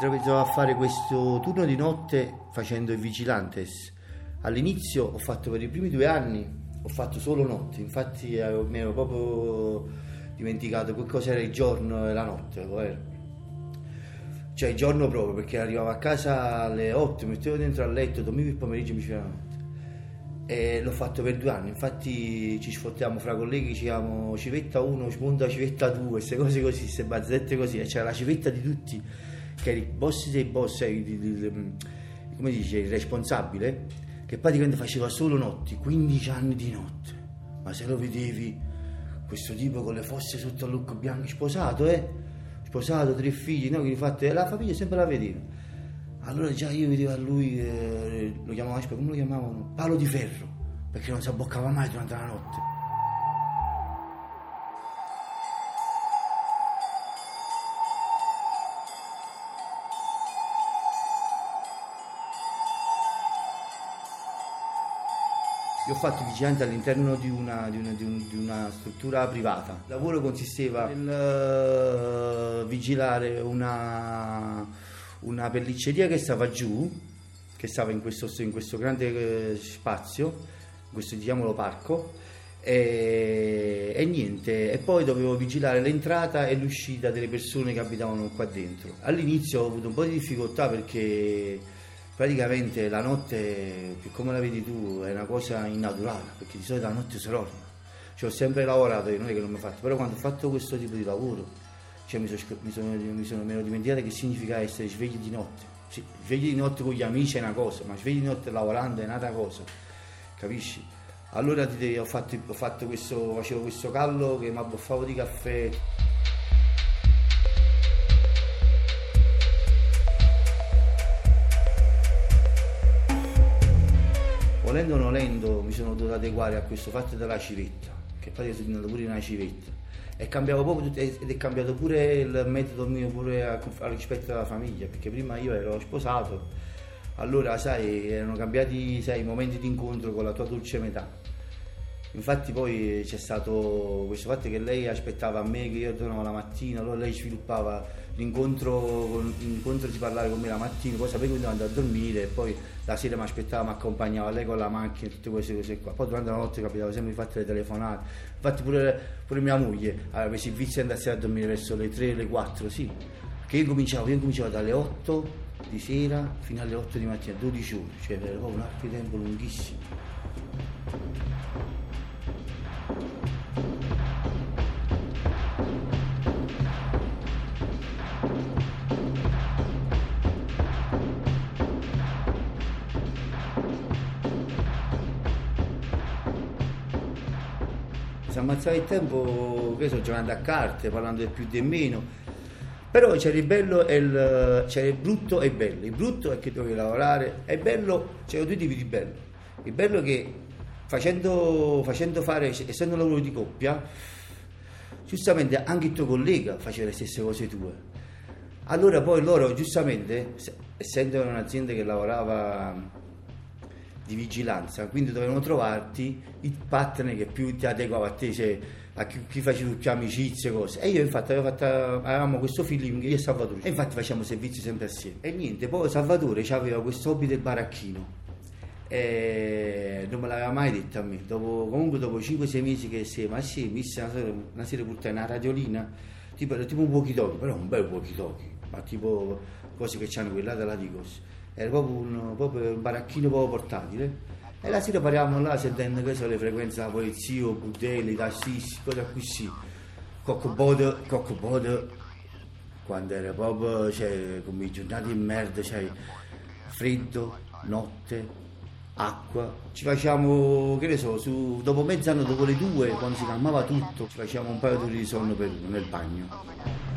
Intrapreso a fare questo turno di notte facendo il vigilantes. All'inizio ho fatto per i primi due anni, ho fatto solo notte, infatti eh, mi ero proprio dimenticato che cosa era il giorno e la notte. Guarda. Cioè il giorno proprio, perché arrivavo a casa alle 8, mi mettevo dentro al letto, dormivo il pomeriggio e mi faceva la notte. E l'ho fatto per due anni, infatti ci sfottiamo fra colleghi, ci chiamiamo civetta 1, spunta civetta 2, queste cose così, queste barzette così, e c'era la civetta di tutti, che il boss dei boss, il, il, il, come dice, il responsabile, che praticamente faceva solo notti, 15 anni di notte, ma se lo vedevi, questo tipo con le fosse sotto al look bianco, sposato, eh? Sposato, tre figli, no? Che infatti la famiglia sempre la vedeva. Allora già io vedevo a lui, eh, lo chiamavano, come lo chiamavano? Palo di ferro, perché non si abboccava mai durante la notte. Io ho fatto vigilante all'interno di una, di, una, di, un, di una, struttura privata. Il lavoro consisteva nel uh, vigilare una, una, pellicceria che stava giù, che stava in questo, in questo grande eh, spazio, in questo diciamolo parco, e, e, niente, e poi dovevo vigilare l'entrata e l'uscita delle persone che abitavano qua dentro. All'inizio ho avuto un po' di difficoltà perché praticamente la notte, come la vedi tu, è una cosa innaturale, perché di solito la notte si dorme. Cioè, ho sempre lavorato, non è che non mi ho fatto, però quando ho fatto questo tipo di lavoro, cioè, mi, sono, mi, sono, mi, sono, mi dimenticato che significa essere svegli di notte. Sì, svegli di notte con gli amici è una cosa, ma svegli di notte lavorando è un'altra cosa, capisci? Allora ho fatto, ho fatto questo, facevo questo callo che mi abboffavo di caffè. Volendo o nolendo mi sono dovuto adeguare a questo fatto della civetta, che poi sono diventato pure una civetta. E proprio ed è cambiato pure il metodo mio pure rispetto della famiglia, perché prima io ero sposato, allora sai, erano cambiati sai, i momenti di incontro con la tua dolce metà. Infatti poi c'è stato questo fatto che lei aspettava a me che io tornavo la mattina, allora lei sviluppava l'incontro, l'incontro di parlare con me la mattina, poi sapeva che andare a dormire e poi la sera mi aspettava, mi accompagnava lei con la macchina e tutte queste cose qua. Poi durante la notte capitava sempre di fare le telefonate. Infatti pure, pure mia moglie aveva questi vizi di andarsi a dormire verso le 3, le 4, sì. Che io cominciavo, io cominciavo dalle 8 di sera fino alle 8 di mattina, 12 ore, cioè un arco di tempo lunghissimo. Si ammazzava il tempo, che so, giocando a carte, parlando del più e del meno. Però c'era il bello e il, c'era il brutto e il bello. Il brutto è che dovevi lavorare, e il bello, c'erano due tipi di bello. Il bello è che facendo, facendo fare, essendo un lavoro di coppia, giustamente anche il tuo collega faceva le stesse cose tue. Allora poi loro, giustamente, essendo un'azienda che lavorava di vigilanza, quindi dovevano trovarti il partner che più ti adeguava a te, cioè, a chi, chi facevi più amicizie, cose. E io infatti fatto, avevamo questo feeling io e Salvatore, e infatti facciamo servizi sempre assieme. E niente, poi Salvatore aveva questo hobby del baracchino. E non me l'aveva mai detto a me. Dopo, comunque dopo 5-6 mesi che si ma sì, mi una sera, una sera portai una radiolina, tipo, tipo un walkie-talkie, però un bel walkie-talkie, ma tipo cose che hanno quella della Digos era proprio un, proprio un baracchino proprio portatile. E la sera parlavamo là sentendo che sono le frequenze della polizia, budelli, tassisti, cose così. Coccobode, coccobode, quando era proprio, cioè, come giornate di merda, cioè, freddo, notte, acqua. Ci facciamo, che ne so, su, dopo mezz'anno, dopo le due, quando si calmava tutto, ci facciamo un paio di sonno per, nel bagno.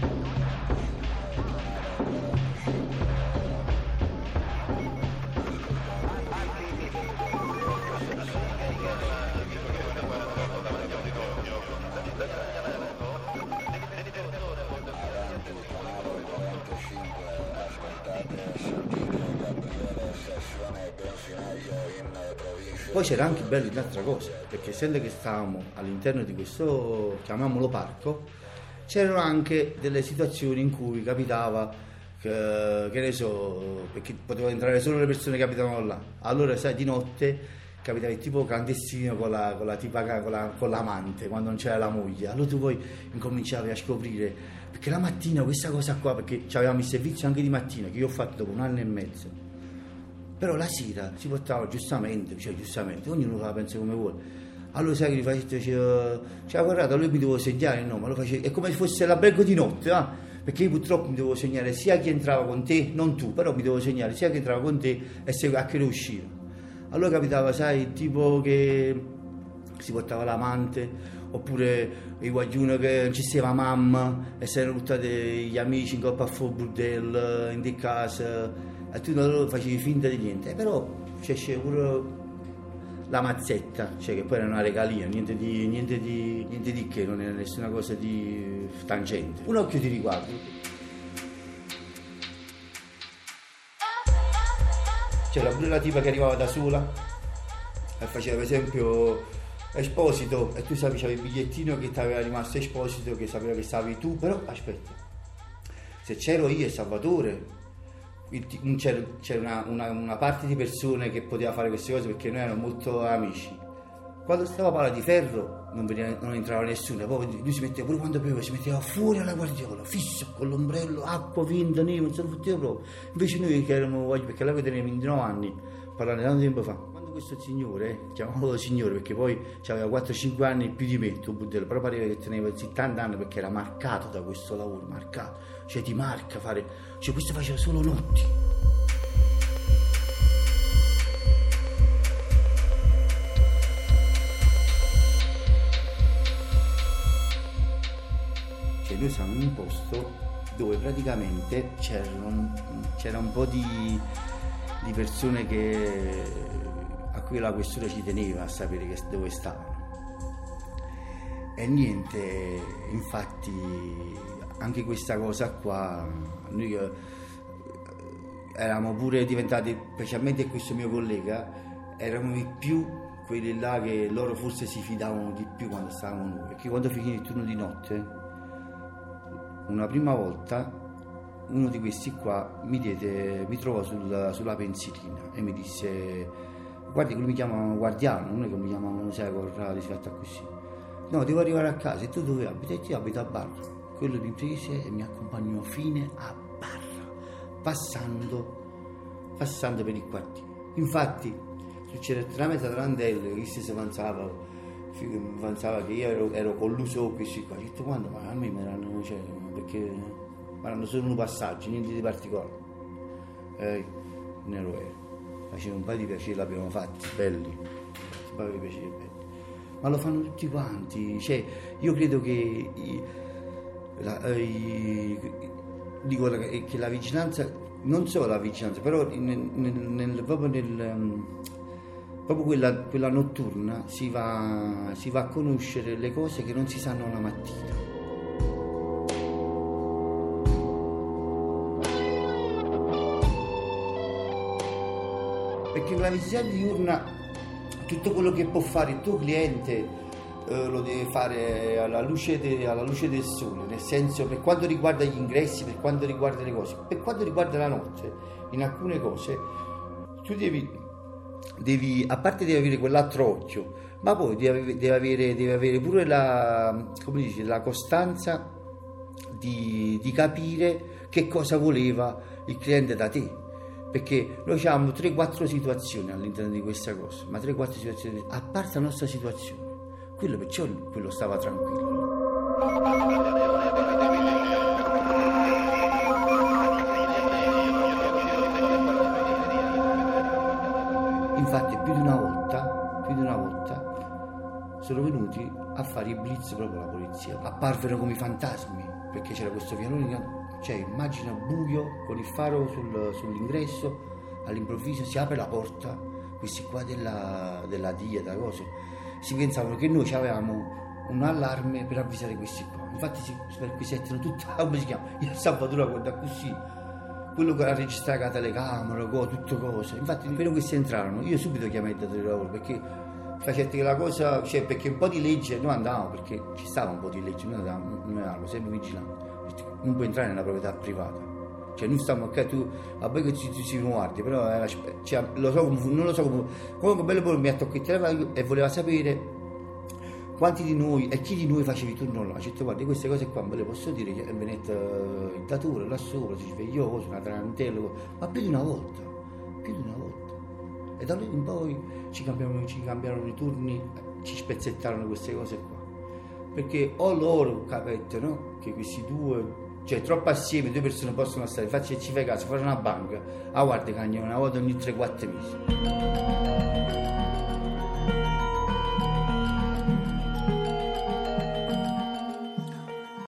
Poi c'era anche bello un'altra cosa, perché essendo che stavamo all'interno di questo, chiamiamolo parco, c'erano anche delle situazioni in cui capitava che, che ne so, perché potevano entrare solo le persone che abitavano là. Allora, sai, di notte capitavi tipo clandestino con con la tipa con, la, con l'amante quando non c'era la moglie allora tu poi incominciavi a scoprire perché la mattina questa cosa qua perché avevamo il servizio anche di mattina che io ho fatto dopo un anno e mezzo però la sera si portava giustamente cioè giustamente ognuno la pensa come vuole allora sai che gli facevo cioè, cioè guardate lui mi devo segnare no ma lo facevo è come se fosse l'albergo di notte eh? perché io purtroppo mi devo segnare sia chi entrava con te non tu però mi devo segnare sia chi entrava con te e se a che ne usciva allora capitava, sai, tipo che si portava l'amante, oppure i guaglioni che non ci stava mamma e si erano buttati gli amici in coppa a fuoco burdel, in di casa, e tu non facevi finta di niente, però c'è pure la mazzetta, cioè che poi era una regalia, niente di, niente di, niente di che, non era nessuna cosa di tangente. Un occhio di riguardo. c'era pure la tipa che arrivava da sola e faceva per esempio Esposito e tu sapevi c'avevi il bigliettino che ti aveva rimasto Esposito che sapeva che stavi tu però aspetta se c'ero io e Salvatore c'era, una, una, una, parte di persone che poteva fare queste cose perché noi eravamo molto amici quando stava palla di ferro non, veniva, non, entrava nessuno, poi lui si metteva pure quando pioveva, si metteva fuori alla guardiola, fisso, con l'ombrello, acqua finta, neve, non se lo proprio. Invece noi che eravamo, perché là tenevo 29 anni, parlando tanto tempo fa, quando questo signore, chiamavolo signore perché poi aveva 4-5 anni più di me, tu Budello, però pareva che teneva 70 anni perché era marcato da questo lavoro, marcato, cioè ti marca fare, cioè questo faceva solo notti. noi siamo in un posto dove praticamente un, c'era un po' di, di persone che, a cui la questura ci teneva a sapere che, dove stavano. E niente, infatti anche questa cosa qua, noi eh, eravamo pure diventati, specialmente questo mio collega, eravamo i più quelli là che loro forse si fidavano di più quando stavamo noi, perché quando finiva il turno di notte una prima volta uno di questi qua mi, diede, mi trovò sul, sulla pensilina e mi disse guardi quello mi chiamano guardiano non è che mi chiamano sai con si fatta così no devo arrivare a casa e tu dove abiti? e io abito a Barra quello mi prese e mi accompagnò fino a Barra passando passando per il quartiere infatti succede tramite Trandello che si avanzava pensava che io ero, ero colluso con questi qua. Ho detto quando? Ma a me mi erano, cioè, perché erano solo un passaggio, niente di particolare. Eh, non lo ero. Faceva un po' di piacere, l'abbiamo fatti, belli. Un po' di piacere, belli. Ma lo fanno tutti quanti. Cioè, io credo che la, eh, dico che la vigilanza, non solo la vigilanza, però nel, nel, nel, proprio nel proprio quella, quella notturna si va, si va a conoscere le cose che non si sanno la mattina. Visita diurna, tutto quello che può fare il tuo cliente eh, lo deve fare alla luce, de, alla luce, del sole, nel senso per quanto riguarda gli ingressi, per quanto riguarda le cose, per quanto riguarda la notte, in alcune cose tu devi devi, a parte devi avere quell'altro occhio, ma poi devi, devi, avere, devi avere, pure la, dice, la costanza di, di, capire che cosa voleva il cliente da te. Perché noi abbiamo 3-4 situazioni all'interno di questa cosa, ma 3-4 situazioni, a parte la nostra situazione, quello perciò quello stava tranquillo. Infatti più di una volta, più di una volta sono venuti a fare i blitz proprio la polizia. Apparvero come i fantasmi, perché c'era questo pianone, cioè immagina buio con il faro sul, sull'ingresso, all'improvviso si apre la porta, questi qua della, della DIA, da cose, si pensavano che noi avevamo un allarme per avvisare questi qua. Infatti si perquisettano tutto, come si chiama? Il Salvatore guarda così quello che ha registrato la telecamera, go, tutte cose. Infatti, appena questi entrarono, io subito chiamai il datore di lavoro perché facetti che la cosa, cioè perché un po' di legge noi andavamo, perché ci stava un po' di legge, noi andavamo, noi eravamo sempre vigilanti. Non puoi entrare nella proprietà privata. Cioè noi stiamo a tu, a voi che ci, ci si guardi, però era, cioè, lo so non lo so come, comunque bello poi mi ha toccato e voleva sapere quanti di noi e chi di noi facevi turno là? Cioè, guardi, queste cose qua me le posso dire che è venuto il datore là sopra, si svegliò, una tarantella, ma più di una volta, più di una volta. E da lì in poi ci cambiarono, ci cambiarono i turni, ci spezzettarono queste cose qua. Perché o loro capettano che questi due, cioè troppo assieme, due persone possono stare, infatti ci fai caso, fare una banca, ah guarda cagnone, una volta ogni 3-4 mesi.